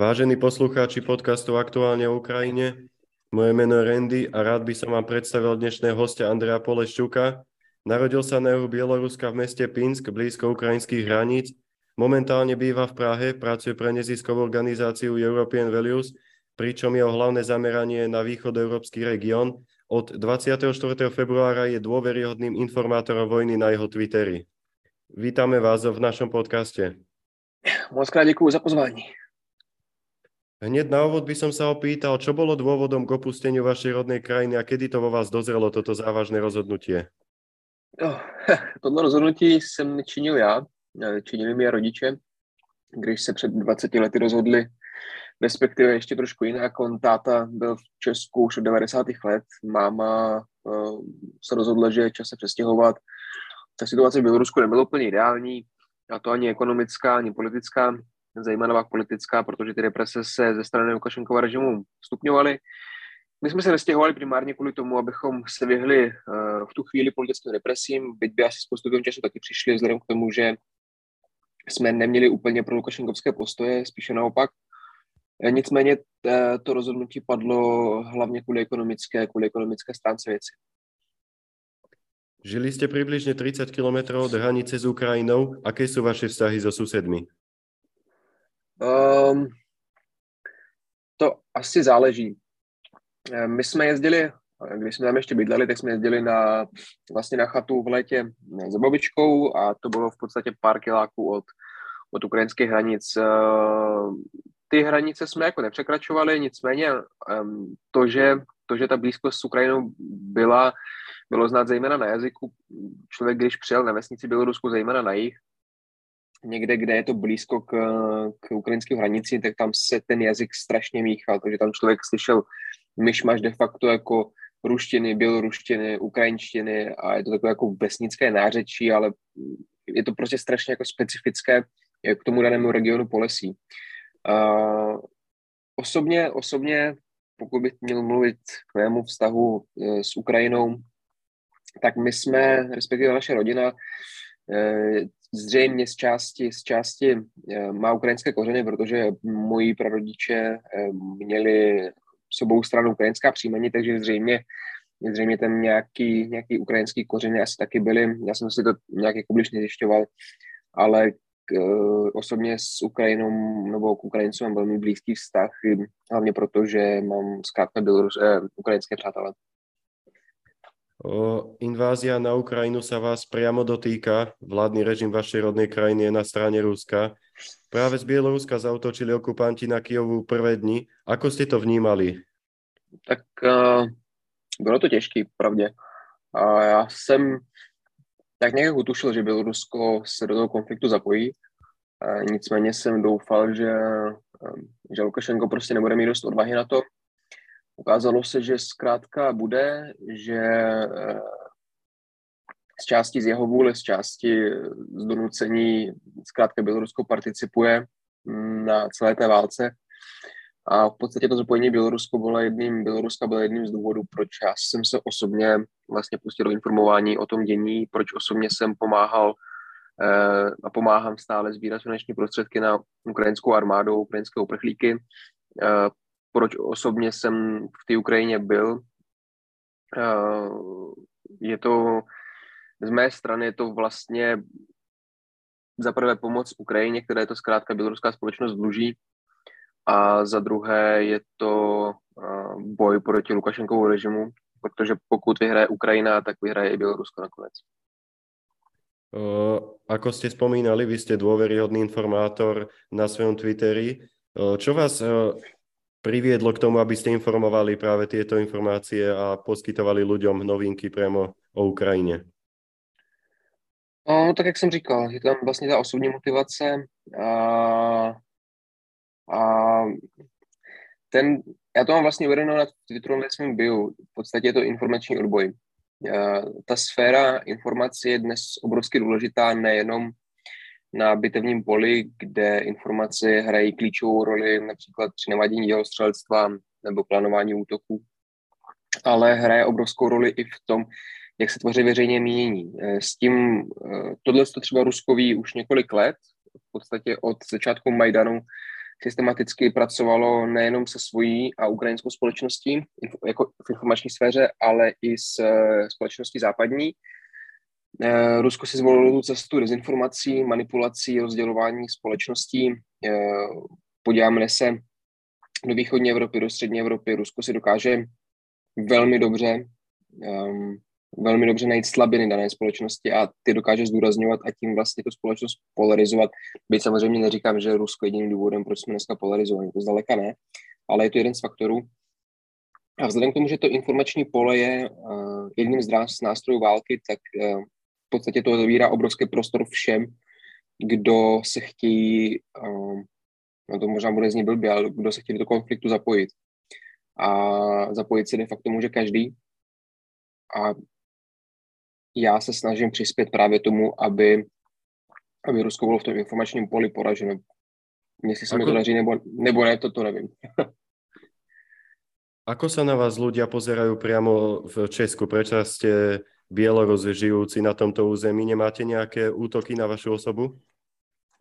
Vážení poslucháči podcastu Aktuálne o Ukrajine, moje meno je Randy a rád by som vám predstavil dnešného hostia Andrea Poleščuka. Narodil sa na juhu Bieloruska v meste Pinsk, blízko ukrajinských hraníc. Momentálne býva v Prahe, pracuje pre neziskovú organizáciu European Values, pričom jeho hlavné zameranie je na východoeurópsky región. Od 24. februára je dôveryhodným informátorom vojny na jeho Twitteri. Vítame vás v našom podcaste. Moc krát za pozvání. Hneď na úvod by som sa opýtal, čo bolo dôvodom k opusteniu vašej rodnej krajiny a kedy to vo vás dozrelo toto závažné rozhodnutie? Oh, tohle rozhodnutí jsem činil já, činili mi rodiče, když se před 20 lety rozhodli, respektive ještě trošku jinak. On táta byl v Česku už od 90. let, máma uh, se rozhodla, že je čas se přestěhovat. Ta situace v Bělorusku nebyla úplně ideální, a to ani ekonomická, ani politická zajímavá politická, protože ty represe se ze strany Lukašenkova režimu stupňovaly. My jsme se nestěhovali primárně kvůli tomu, abychom se vyhli uh, v tu chvíli politickým represím, byť by asi s postupem času taky přišli vzhledem k tomu, že jsme neměli úplně pro Lukašenkovské postoje, spíše naopak. E, nicméně e, to rozhodnutí padlo hlavně kvůli ekonomické, kvůli ekonomické stránce věci. Žili jste přibližně 30 km od hranice s Ukrajinou. Aké jsou vaše vztahy so susedmi? Um, to asi záleží. Eh, my jsme jezdili, když jsme tam ještě bydleli, tak jsme jezdili na, vlastně na chatu v létě za babičkou a to bylo v podstatě pár kiláků od, od ukrajinských hranic. Eh, ty hranice jsme jako nepřekračovali, nicméně to, že, to, že ta blízkost s Ukrajinou byla, bylo znát zejména na jazyku. Člověk, když přijel na vesnici Bělorusku, zejména na jich, někde, kde je to blízko k, k ukrajinským hranicím, tak tam se ten jazyk strašně míchal, takže tam člověk slyšel myšmaš de facto jako ruštiny, běloruštiny, ukrajinštiny a je to takové jako vesnické nářečí, ale je to prostě strašně jako specifické k tomu danému regionu Polesí. Uh, osobně, osobně, pokud bych měl mluvit k mému vztahu e, s Ukrajinou, tak my jsme, respektive naše rodina, e, zřejmě z části, z části eh, má ukrajinské kořeny, protože moji prarodiče eh, měli s stranu ukrajinská příjmení, takže zřejmě, zřejmě tam nějaký, nějaký ukrajinský kořeny asi taky byly. Já jsem si to nějak jako blíž nezjišťoval, ale k, eh, osobně s Ukrajinou nebo k Ukrajincům mám velmi blízký vztah, hlavně proto, že mám zkrátka Bělorus, eh, ukrajinské přátelé. Invázia na Ukrajinu sa vás priamo dotýka. Vládny režim vašej rodnej krajiny je na strane Ruska. Práve z Bieloruska zautočili okupanti na Kijovu prvé dni. Ako ste to vnímali? Tak uh, bylo to těžké, pravdě. A já jsem tak nějak utušil, že Bělorusko se do toho konfliktu zapojí. A nicméně jsem doufal, že, že Lukašenko prostě nebude mít dost odvahy na to, Ukázalo se, že zkrátka bude, že eh, z části z jeho vůle, z části z donucení zkrátka Bělorusko participuje mm, na celé té válce. A v podstatě to zapojení Bělorusko bylo jedním, Běloruska bylo jedním z důvodů, proč já jsem se osobně vlastně pustil do informování o tom dění, proč osobně jsem pomáhal eh, a pomáhám stále sbírat finanční prostředky na ukrajinskou armádu, ukrajinské uprchlíky, eh, proč osobně jsem v té Ukrajině byl. Je to, z mé strany je to vlastně za prvé pomoc Ukrajině, která je to zkrátka běloruská společnost dluží, a za druhé je to boj proti Lukašenkovu režimu, protože pokud vyhraje Ukrajina, tak vyhraje i Bělorusko nakonec. Uh, ako ste spomínali, vy ste dôveryhodný informátor na svojom Twitteri. Uh, čo vás priviedlo k tomu, aby ste informovali práve tieto informácie a poskytovali ľuďom novinky priamo o Ukrajině? No, tak jak jsem říkal, je tam vlastně ta osobní motivace a, a ten, já to mám vlastně uvedeno na Twitteru na svém bio, v podstatě je to informační odboj. Ta sféra informací je dnes obrovsky důležitá nejenom na bitevním poli, kde informace hrají klíčovou roli například při navádění dělostřelectva nebo plánování útoků, ale hraje obrovskou roli i v tom, jak se tvoří veřejně mínění. Eh, s tím, eh, tohle to třeba Rusko ví už několik let, v podstatě od začátku Majdanu systematicky pracovalo nejenom se svojí a ukrajinskou společností jako v informační sféře, ale i s společností západní. Rusko si zvolilo tu cestu dezinformací, manipulací, rozdělování společností. Podíváme se do východní Evropy, do střední Evropy. Rusko si dokáže velmi dobře um, velmi dobře najít slabiny dané společnosti a ty dokáže zdůrazňovat a tím vlastně tu společnost polarizovat. Byť samozřejmě neříkám, že Rusko je jediným důvodem, proč jsme dneska polarizovaní, to zdaleka ne, ale je to jeden z faktorů. A vzhledem k tomu, že to informační pole je uh, jedním z nástrojů války, tak uh, v podstatě to zavírá obrovský prostor všem, kdo se chtějí, uh, no to možná bude znít blbě, ale kdo se chtějí do konfliktu zapojit. A zapojit se de facto může každý. A já se snažím přispět právě tomu, aby, aby Rusko bylo v tom informačním poli poraženo. Jestli se Ako... mi to daří nebo, nebo ne, to to nevím. Ako sa na vás ľudia pozerajú priamo v Česku? Prečo ste Bielorus žijúci na tomto území? Nemáte nejaké útoky na vašu osobu?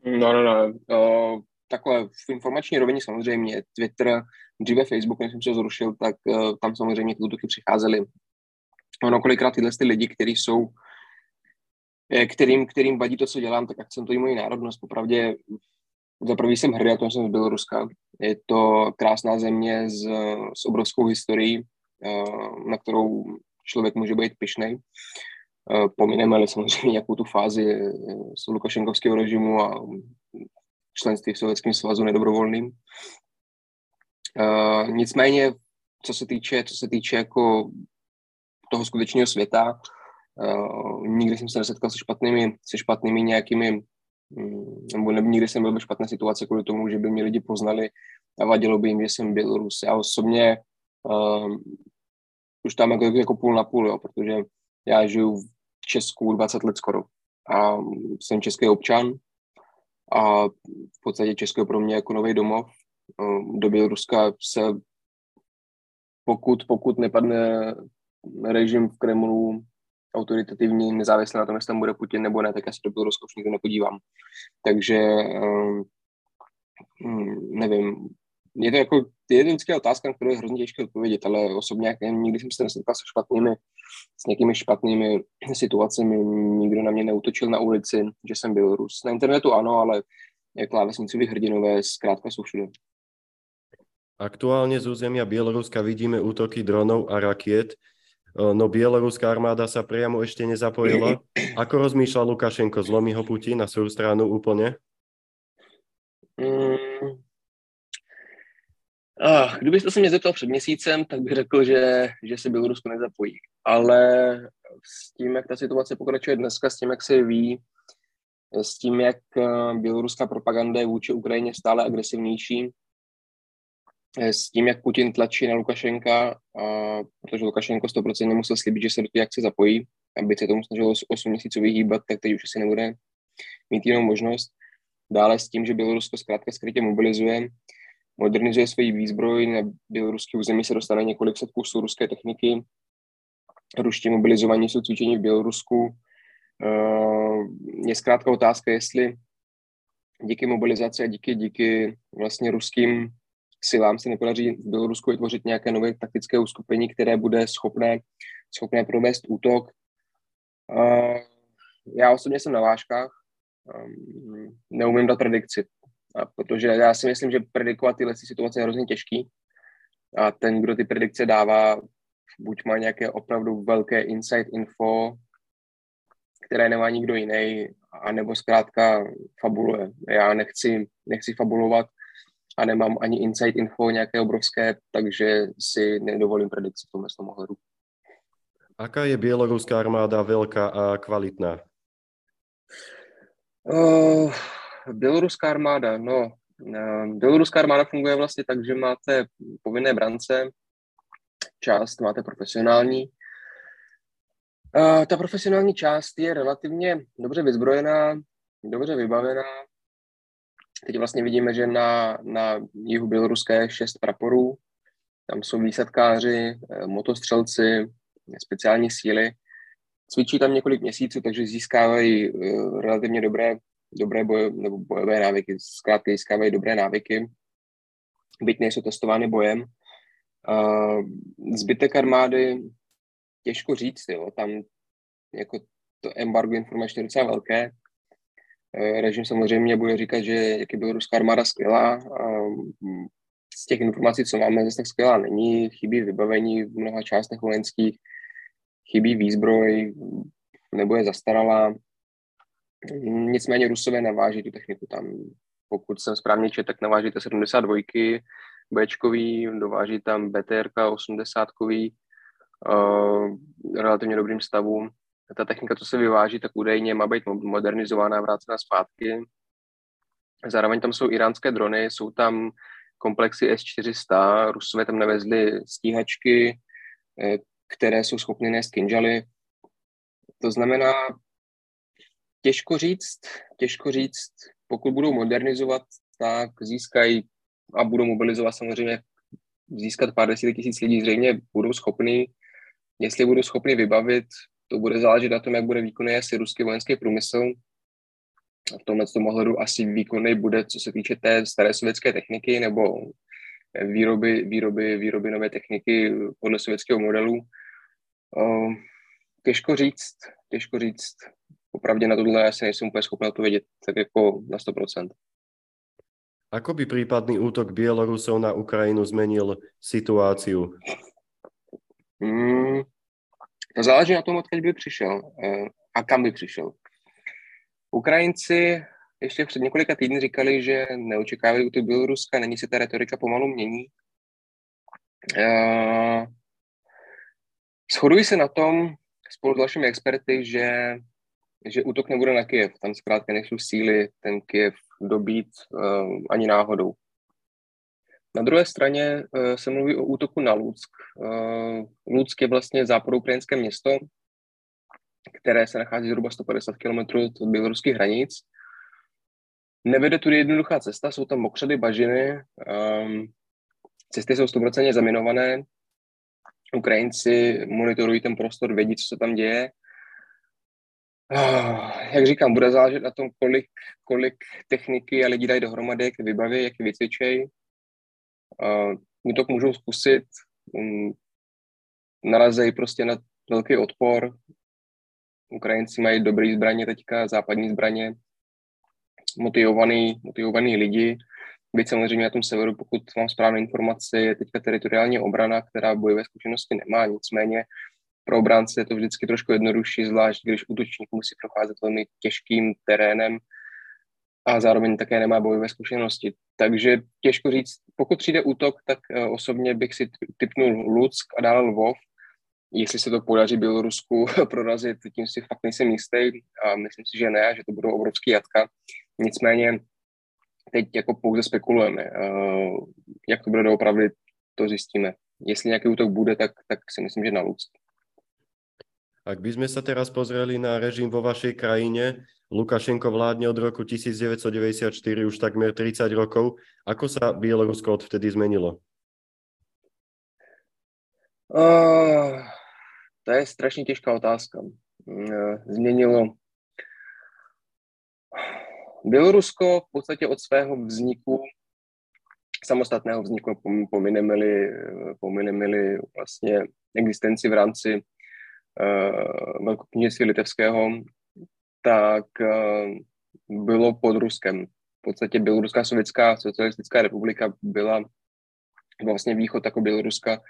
No, no, no. Uh, takhle v informační rovině samozřejmě. Twitter, dříve Facebook, než jsem se zrušil, tak uh, tam samozřejmě ty útoky přicházely ono kolikrát tyhle ty lidi, kteří jsou, eh, kterým, kterým vadí to, co dělám, tak akcentují moji národnost. Popravdě za prvý jsem hrdý, to jsem z Běloruska. Je to krásná země s, s obrovskou historií, na kterou člověk může být pišnej. Eh, pomineme ale samozřejmě nějakou tu fázi z Lukašenkovského režimu a členství v Sovětském svazu nedobrovolným. nicméně, co se týče, co se týče jako toho skutečného světa. Nikdy jsem se nesetkal se špatnými, se špatnými nějakými, um, nebo ne, nikdy jsem byl ve špatné situaci kvůli tomu, že by mě lidi poznali a vadilo by jim, že jsem Bělorus. Já osobně už tam jako, jako půl na půl, jo, protože já žiju v Česku 20 let skoro a jsem český občan a v podstatě Česko je pro mě jako nový domov. Uh, do Běloruska se pokud, pokud nepadne režim v Kremlu autoritativní, nezávisle na tom, jestli tam bude Putin nebo ne, tak já se do Běloruska už nikdy nepodívám. Takže um, nevím, je to jako, je to vždycky otázka, kterou je hrozně těžké odpovědět, ale osobně nikdy jsem se nesetkal se špatnými, s nějakými špatnými situacemi, nikdo na mě neutočil na ulici, že jsem byl Rus. Na internetu ano, ale jak klávesnicoví hrdinové zkrátka jsou všude. Aktuálně z územia Bieloruska vidíme útoky dronov a rakiet. No bieloruská armáda sa priamo ešte nezapojila. Ako rozmýšľa Lukašenko? Zlomí ho Putin na svoju stranu úplne? Mm. Kdybyste se mě zeptal před měsícem, tak bych řekl, že, že se Bělorusko nezapojí. Ale s tím, jak ta situace pokračuje dneska, s tím, jak se ví, s tím, jak eh, běloruská propaganda je vůči Ukrajině stále agresivnější, Eh, s tím, jak Putin tlačí na Lukašenka, a, protože Lukašenko 100% musel slíbit, že se do té akce zapojí, aby se tomu snažilo 8 měsíců vyhýbat, tak teď už asi nebude mít jinou možnost. Dále s tím, že Bělorusko zkrátka skrytě mobilizuje, modernizuje svoji výzbroj, na běloruské území se dostane několik set kusů ruské techniky, ruští mobilizovaní jsou cvičení v Bělorusku. Eh, je zkrátka otázka, jestli díky mobilizaci a díky, díky vlastně ruským silám se nepodaří v Bělorusku vytvořit nějaké nové taktické uskupení, které bude schopné, schopné provést útok. Já osobně jsem na vážkách, um, neumím dát predikci, protože já si myslím, že predikovat tyhle situace je hrozně těžký a ten, kdo ty predikce dává, buď má nějaké opravdu velké insight info, které nemá nikdo jiný, anebo zkrátka fabuluje. Já nechci, nechci fabulovat, a nemám ani insight info nějaké obrovské, takže si nedovolím predikci v tomhle ohledu. Aká je bieloruská armáda velká a kvalitná? Uh, běloruská armáda, no, uh, běloruská armáda funguje vlastně tak, že máte povinné brance, část máte profesionální. Uh, ta profesionální část je relativně dobře vyzbrojená, dobře vybavená, Teď vlastně vidíme, že na, na jihu Běloruska je šest praporů, tam jsou výsadkáři, eh, motostřelci, speciální síly. Cvičí tam několik měsíců, takže získávají uh, relativně dobré, dobré boje, nebo bojové návyky, zkrátka získávají dobré návyky. byť nejsou testovány bojem. Zbytek armády těžko říct, jo. tam jako to embargo informačně docela velké. Uh, režim samozřejmě bude říkat, že jak je ruská armáda skvělá. Uh, z těch informací, co máme, zase tak skvělá není. Chybí vybavení v mnoha částech vojenských, chybí výzbroj, nebo je zastaralá. Nicméně Rusové naváží tu techniku tam. Pokud jsem správně četl, tak navážíte 72 Bčkový, dováží tam BTR 80 kový, uh, relativně dobrým stavu. Ta technika, co se vyváží, tak údajně má být modernizovaná, vrácena zpátky. Zároveň tam jsou iránské drony, jsou tam komplexy S-400, Rusové tam navezli stíhačky, eh, které jsou schopny nést kinžaly. To znamená, těžko říct, těžko říct, pokud budou modernizovat, tak získají a budou mobilizovat samozřejmě získat pár desítek tisíc lidí, zřejmě budou schopni, jestli budou schopni vybavit, to bude záležet na tom, jak bude výkonný asi ruský vojenský průmysl. V tomhle tom ohledu asi výkonný bude, co se týče té staré sovětské techniky nebo výroby, výroby, výroby nové techniky podle sovětského modelu. Těžko říct, těžko říct. Opravdu na tohle já si nejsem úplně schopný odpovědět tak jako na 100%. Ako by prípadný útok Bielorusov na Ukrajinu zmenil situáciu? Hmm, to záleží na tom, odkud by přišel eh, a kam by přišel. Ukrajinci ještě před několika týdny říkali, že neočekávají útok Běloruska, není se ta retorika pomalu mění. Uh, shodují se na tom spolu s dalšími experty, že, že útok nebude na Kyjev. Tam zkrátka nejsou síly ten Kyjev dobít uh, ani náhodou. Na druhé straně uh, se mluví o útoku na Lúck. Uh, Lúck je vlastně západoukrajinské město, které se nachází zhruba 150 km od běloruských hranic. Nevede tudy jednoduchá cesta, jsou tam mokřady, bažiny, um, cesty jsou 100% zaminované, Ukrajinci monitorují ten prostor, vědí, co se tam děje jak říkám, bude záležet na tom, kolik, kolik techniky a lidí dají dohromady, jak je vybaví, jak je vycvičej. Uh, to můžou zkusit, um, narazejí prostě na velký odpor. Ukrajinci mají dobré zbraně teďka, západní zbraně, motivovaný, motivovaný lidi. Byť samozřejmě na tom severu, pokud mám správné informace, je teďka teritoriální obrana, která bojové zkušenosti nemá, nicméně pro obránce je to vždycky trošku jednodušší, zvlášť když útočník musí procházet velmi těžkým terénem a zároveň také nemá bojové zkušenosti. Takže těžko říct, pokud přijde útok, tak uh, osobně bych si typnul Luck a dále Lvov. Jestli se to podaří Bělorusku prorazit, tím si fakt nejsem jistý a myslím si, že ne, že to budou obrovský jatka. Nicméně teď jako pouze spekulujeme. Uh, jak to bude doopravdy, to zjistíme. Jestli nějaký útok bude, tak, tak si myslím, že na Luck. Ak by sme sa teraz pozreli na režim vo vašej krajine, Lukašenko vládne od roku 1994 už takmer 30 rokov. Ako sa Bielorusko odvtedy zmenilo? Uh, to je strašně těžká otázka. Uh, změnilo. Bělorusko v podstatě od svého vzniku, samostatného vzniku, pomineme-li, pomineme vlastně existenci v rámci velkokněžství litevského, tak uh, bylo pod Ruskem. V podstatě Běloruská sovětská socialistická republika byla vlastně východ jako Běloruska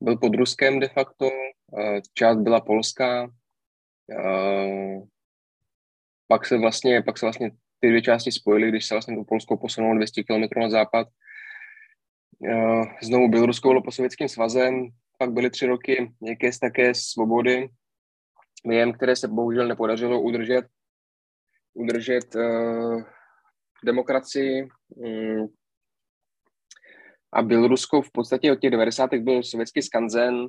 byl pod Ruskem de facto, uh, část byla polská, pak se vlastně, pak se vlastně ty dvě části spojily, když se vlastně to Polsko posunulo 200 km na západ. Znovu Bělorusko bylo po sovětským svazem, pak byly tři roky nějaké také svobody, během které se bohužel nepodařilo udržet, udržet uh, demokracii. Um, a Bělorusko v podstatě od těch 90. byl sovětský skanzen,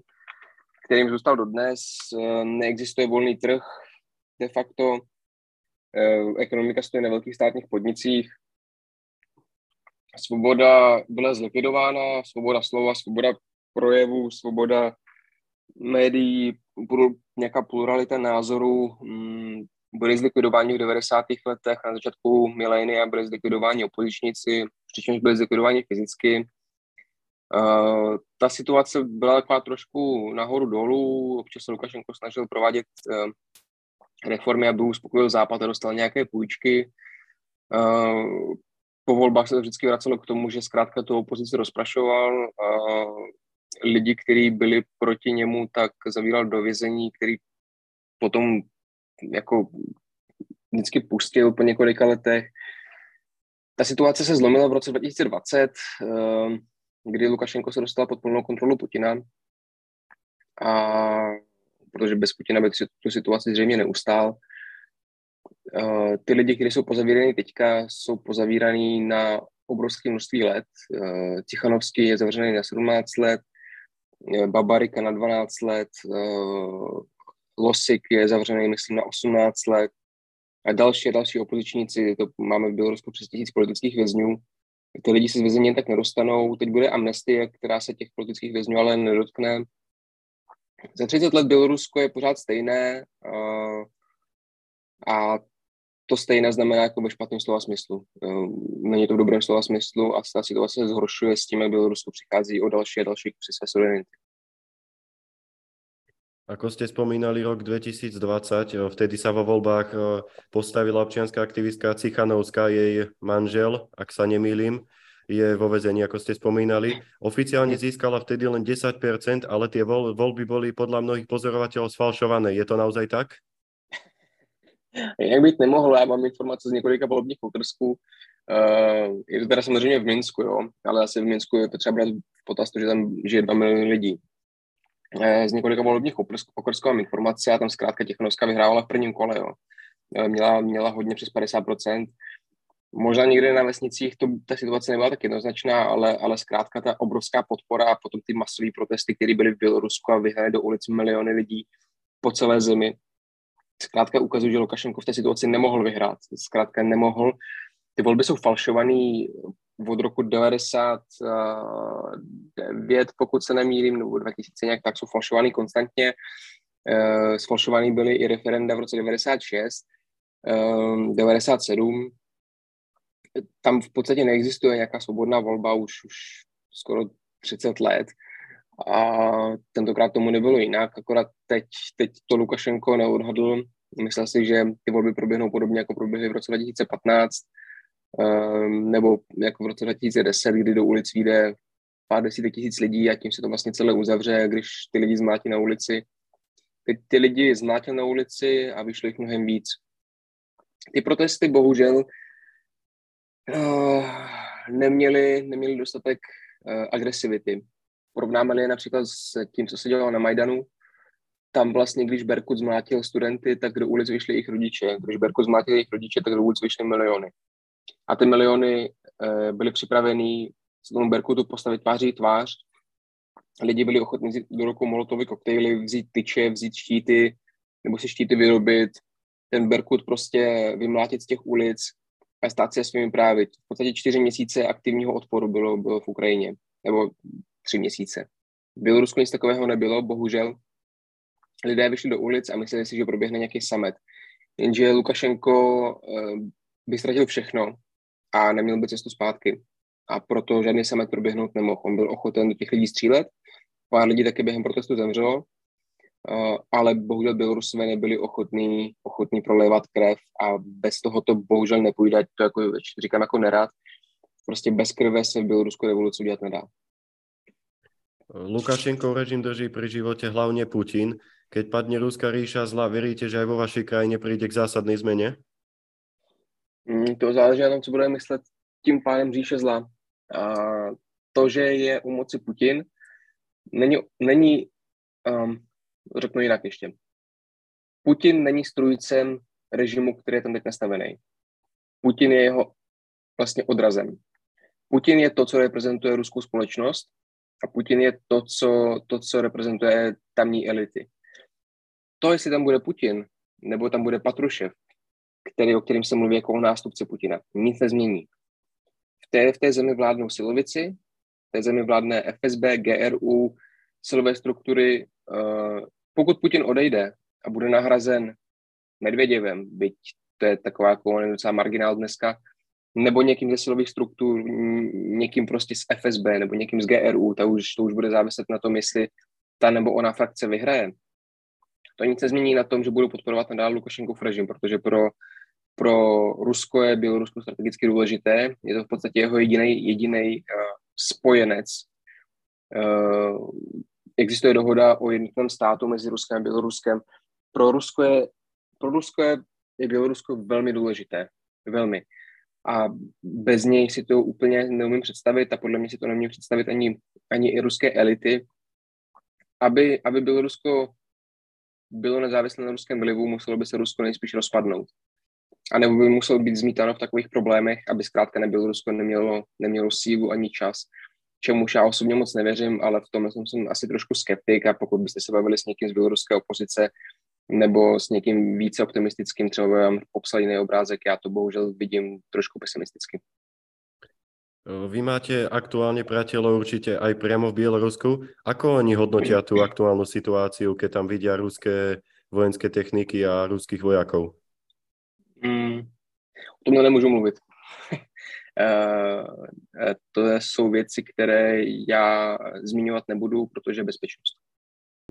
kterým zůstal dodnes. Uh, neexistuje volný trh, de facto uh, ekonomika stojí na velkých státních podnicích. Svoboda byla zlikvidována, svoboda slova, svoboda projevu, svoboda médií, nějaká pluralita názorů, byli zlikvidováni v 90. letech, na začátku milénia byli zlikvidováni opozičníci, přičemž byli zlikvidováni fyzicky. Uh, ta situace byla taková trošku nahoru dolů, občas se Lukašenko snažil provádět uh, reformy, aby uspokojil Západ a dostal nějaké půjčky. Uh, po volbách se to vždycky vracelo k tomu, že zkrátka tu opozici rozprašoval. Lidi, kteří byli proti němu, tak zavíral do vězení, který potom jako vždycky pustil po několika letech. Ta situace se zlomila v roce 2020, ehm, kdy Lukašenko se dostal pod plnou kontrolu Putina. A protože bez Putina by tu situaci zřejmě neustál. Ehm, ty lidi, kteří jsou pozavíraní teďka, jsou pozavíraní na obrovské množství let. Ehm, Tichanovský je zavřený na 17 let, Babarika na 12 let, Losik je zavřený, myslím, na 18 let a další a další opozičníci, to máme v Bělorusku přes tisíc politických vězňů, ty lidi se z vězení tak nedostanou. Teď bude amnestie, která se těch politických vězňů ale nedotkne. Za 30 let Bělorusko je pořád stejné a, a to stejné znamená jako ve špatném slova smyslu. Není to v dobrém slova smyslu a ta situace se zhoršuje s tím, jak Bělorusko přichází o další a další své suverenity. Ako ste spomínali rok 2020, vtedy sa vo voľbách postavila občianská aktivistka Cichanovská, jej manžel, ak sa nemýlim, je vo vezení, ako ste spomínali. Oficiálne získala vtedy len 10%, ale tie voľby boli podľa mnohých pozorovateľov sfalšované. Je to naozaj tak? Jak být nemohlo, já mám informace z několika volebních okrsků. Uh, je to teda samozřejmě v Minsku, jo, ale asi v Minsku je potřeba brát v potaz že tam žije 2 miliony lidí. Eh, z několika volebních okrsků mám informace a tam zkrátka Těchanovská vyhrávala v prvním kole. Jo. Eh, měla, měla hodně přes 50%. Možná někde na vesnicích to, ta situace nebyla tak jednoznačná, ale, ale zkrátka ta obrovská podpora a potom ty masové protesty, které byly v Bělorusku a vyhrály do ulic miliony lidí po celé zemi, zkrátka ukazují, že Lukašenko v té situaci nemohl vyhrát. Zkrátka nemohl. Ty volby jsou falšované od roku 99, pokud se nemýlím, nebo 2000 nějak, tak jsou falšovaný konstantně. Uh, sfalšovaný byly i referenda v roce 96, uh, 97. Tam v podstatě neexistuje nějaká svobodná volba už, už skoro 30 let. A tentokrát tomu nebylo jinak, akorát teď, teď to Lukašenko neodhadl. Myslel si, že ty volby proběhnou podobně, jako proběhly v roce 2015 um, nebo jako v roce 2010, kdy do ulic vyjde pár desítek tisíc lidí a tím se to vlastně celé uzavře, když ty lidi zmlátí na ulici. Teď ty lidi zmlátil na ulici a vyšlo jich mnohem víc. Ty protesty bohužel uh, neměly, neměly dostatek uh, agresivity. Porovnáme je například s tím, co se dělalo na Majdanu, tam vlastně, když Berkut zmlátil studenty, tak do ulic vyšli jejich rodiče. Když Berkut zmlátil jejich rodiče, tak do ulic vyšly miliony a ty miliony e, byly připraveny s tomu Berkutu postavit tváří tvář. Lidi byli ochotní vzít do rukou molotovy koktejly, vzít tyče, vzít štíty, nebo si štíty vyrobit, ten Berkut prostě vymlátit z těch ulic a stát se svými právy. V podstatě čtyři měsíce aktivního odporu bylo, bylo v Ukrajině, nebo tři měsíce. V Bělorusku nic takového nebylo, bohužel. Lidé vyšli do ulic a mysleli si, že proběhne nějaký samet. Jenže Lukašenko by ztratil všechno a neměl by cestu zpátky. A proto žádný samet proběhnout nemohl. On byl ochoten do těch lidí střílet, pár lidí taky během protestu zemřelo, ale bohužel Bělorusové nebyli ochotní, ochotní prolévat krev a bez toho to bohužel nepůjde, to jako, říkám jako nerad, prostě bez krve se v Bělorusku revoluci udělat nedá. Lukašenkov režim drží pri živote hlavne Putin. Keď padne Ruská ríša zla, veríte, že aj vo vašej krajine príde k zásadnej zmene? Mm, to záleží na tom, co budeme myslet tím pádem říše zla. A to, že je u moci Putin, není, není um, řeknu jinak ještě. Putin není strujcem režimu, který je tam teď nastavený. Putin je jeho vlastně odrazem. Putin je to, co reprezentuje ruskou společnost a Putin je to, co, to, co reprezentuje tamní elity. To, jestli tam bude Putin, nebo tam bude Patrušev, který, o kterým se mluví jako o nástupci Putina. Nic nezmění. V té, v té zemi vládnou silovici, v té zemi vládne FSB, GRU, silové struktury. Uh, pokud Putin odejde a bude nahrazen Medvěděvem, byť to je taková jako docela marginál dneska, nebo někým ze silových struktur, někým prostě z FSB nebo někým z GRU, to už, to už bude záviset na tom, jestli ta nebo ona frakce vyhraje. To nic nezmění na tom, že budou podporovat nadál Lukašenkův režim, protože pro, pro Rusko je Bělorusko strategicky důležité. Je to v podstatě jeho jediný jediný uh, spojenec. Uh, existuje dohoda o jednotném státu mezi Ruskem a Běloruskem. Pro Rusko je, pro Rusko je, je Bělorusko velmi důležité. Velmi. A bez něj si to úplně neumím představit a podle mě si to neumím představit ani, ani i ruské elity. Aby, aby Bělorusko bylo nezávislé na ruském vlivu, muselo by se Rusko nejspíš rozpadnout. A nebo by muselo být zmítáno v takových problémech, aby zkrátka nebylo Rusko nemělo, nemělo sílu ani čas, čemuž já osobně moc nevěřím, ale v tom jsem asi trošku skeptik a pokud byste se bavili s někým z běloruské opozice nebo s někým více optimistickým, třeba vám popsal jiný obrázek, já to bohužel vidím trošku pesimisticky. Vy máte aktuálne priateľov určite aj priamo v Bielorusku. Ako oni hodnotia tú aktuálnu situáciu, keď tam vidia ruské vojenské techniky a ruských vojakov? Mm, o tomhle nemůžu mluvit. uh, to jsou věci, které já zmiňovat nebudu, protože bezpečnost.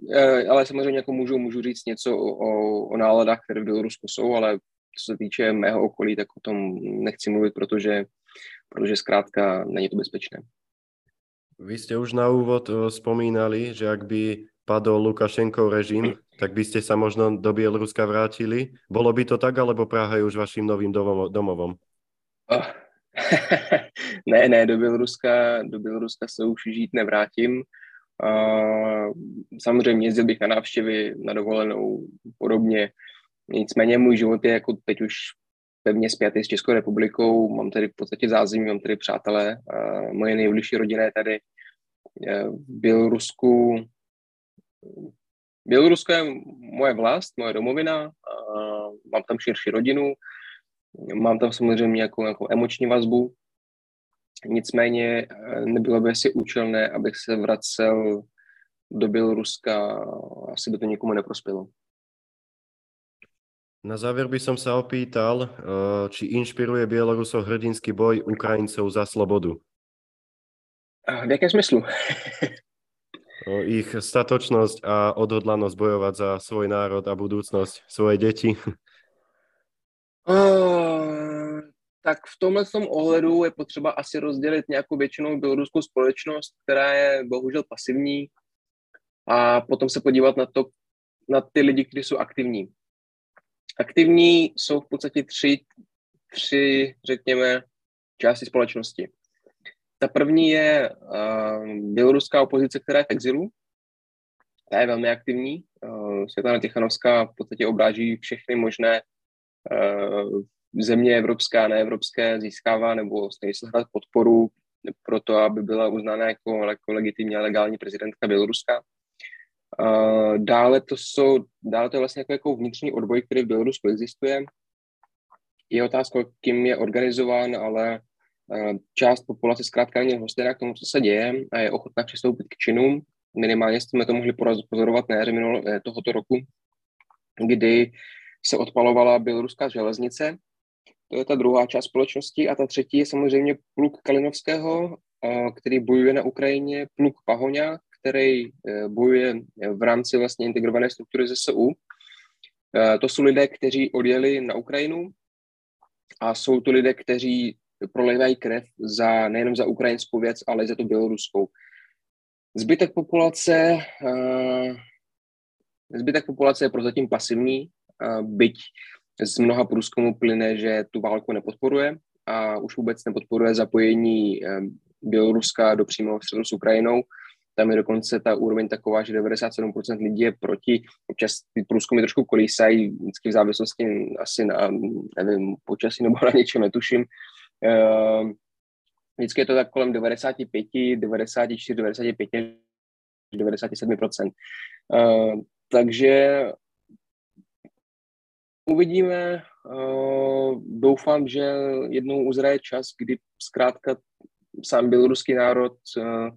Uh, ale samozřejmě jako můžu, můžu říct něco o, o, o náladách, které v Bělorusku jsou, ale co se týče mého okolí, tak o tom nechci mluvit, protože protože zkrátka není to bezpečné. Vy ste už na úvod eh, spomínali, že ak by padol Lukašenkov režim, tak by ste sa možno do Bieloruska vrátili. Bolo by to tak, alebo Praha je už vaším novým domovom? Oh. ne, ne, do Běloruska, do Běloruska se už žít nevrátím. Uh, samozřejmě jezdil bych na návštěvy, na dovolenou, podobně. Nicméně můj život je jako teď už pevně spjatý s Českou republikou, mám tady v podstatě zázemí, mám tady přátelé, moje nejbližší rodina je tady e, v Bělorusku. Bělorusko je moje vlast, moje domovina, mám tam širší rodinu, mám tam samozřejmě nějakou, nějakou emoční vazbu, nicméně e, nebylo by asi účelné, abych se vracel do Běloruska, asi by to nikomu neprospělo. Na záver by som sa opýtal, eh, či inšpiruje Bielorusov hrdinský boj Ukrajincov za slobodu. V jakém smyslu? ich statočnosť a odhodlanosť bojovať za svoj národ a budúcnosť svoje deti. Uh, tak v tomhle tom ohledu je potřeba asi rozdělit nějakou většinou běloruskou společnost, která je bohužel pasivní a potom se podívat na to, na ty lidi, kteří jsou aktivní. Aktivní jsou v podstatě tři, tři řekněme, části společnosti. Ta první je uh, běloruská opozice, která je v exilu. Ta je velmi aktivní. Uh, Světlana Tichanovská v podstatě obráží všechny možné uh, země evropská, neevropské, získává nebo snaží se hledat podporu pro to, aby byla uznána jako, jako legitimní a legální prezidentka Běloruska. Dále to jsou, dále to je vlastně jako, jako vnitřní odboj, který v Bělorusku existuje. Je otázka, kým je organizován, ale uh, část populace zkrátka není hostěná k tomu, co se děje a je ochotná přistoupit k činům. Minimálně jsme to mohli pozorovat na jaře eh, tohoto roku, kdy se odpalovala běloruská železnice. To je ta druhá část společnosti. A ta třetí je samozřejmě pluk Kalinovského, který bojuje na Ukrajině, pluk Pahoňa, který eh, bojuje v rámci vlastně integrované struktury ZSU. Eh, to jsou lidé, kteří odjeli na Ukrajinu a jsou to lidé, kteří prolévají krev za, nejenom za ukrajinskou věc, ale i za tu běloruskou. Zbytek populace, eh, zbytek populace je prozatím pasivní, byť z mnoha průzkumů plyne, že tu válku nepodporuje a už vůbec nepodporuje zapojení Běloruska do přímého středu s Ukrajinou. Tam je dokonce ta úroveň taková, že 97% lidí je proti. Občas ty průzkumy trošku kolísají, vždycky v závislosti asi na, nevím, počasí nebo na něčem, netuším. Uh, vždycky je to tak kolem 95, 94, 95, 97%. Uh, takže uvidíme. Uh, doufám, že jednou uzraje čas, kdy zkrátka sám běloruský národ uh,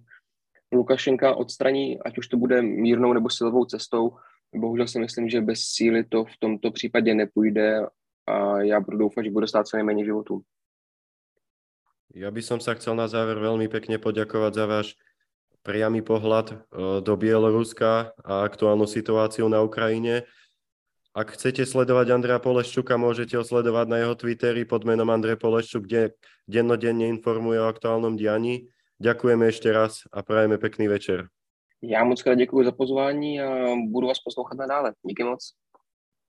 Lukašenka odstraní, ať už to bude mírnou nebo silovou cestou. Bohužel si myslím, že bez síly to v tomto případě nepůjde a já budu doufat, že bude stát co nejméně životů. Ja by som sa chcel na záver veľmi pekne poďakovať za váš priamy pohľad do Bieloruska a aktuálnu situáciu na Ukrajine. Ak chcete sledovať Andreja Poleščuka, môžete ho sledovať na jeho Twitteri pod menom Andrej Poleščuk, kde dennodenne informuje o aktuálnom dianí. Ďakujeme ešte raz a prajeme pekný večer. Já moc krát děkuji za pozvání a budu vás poslouchat nadále. Díky moc.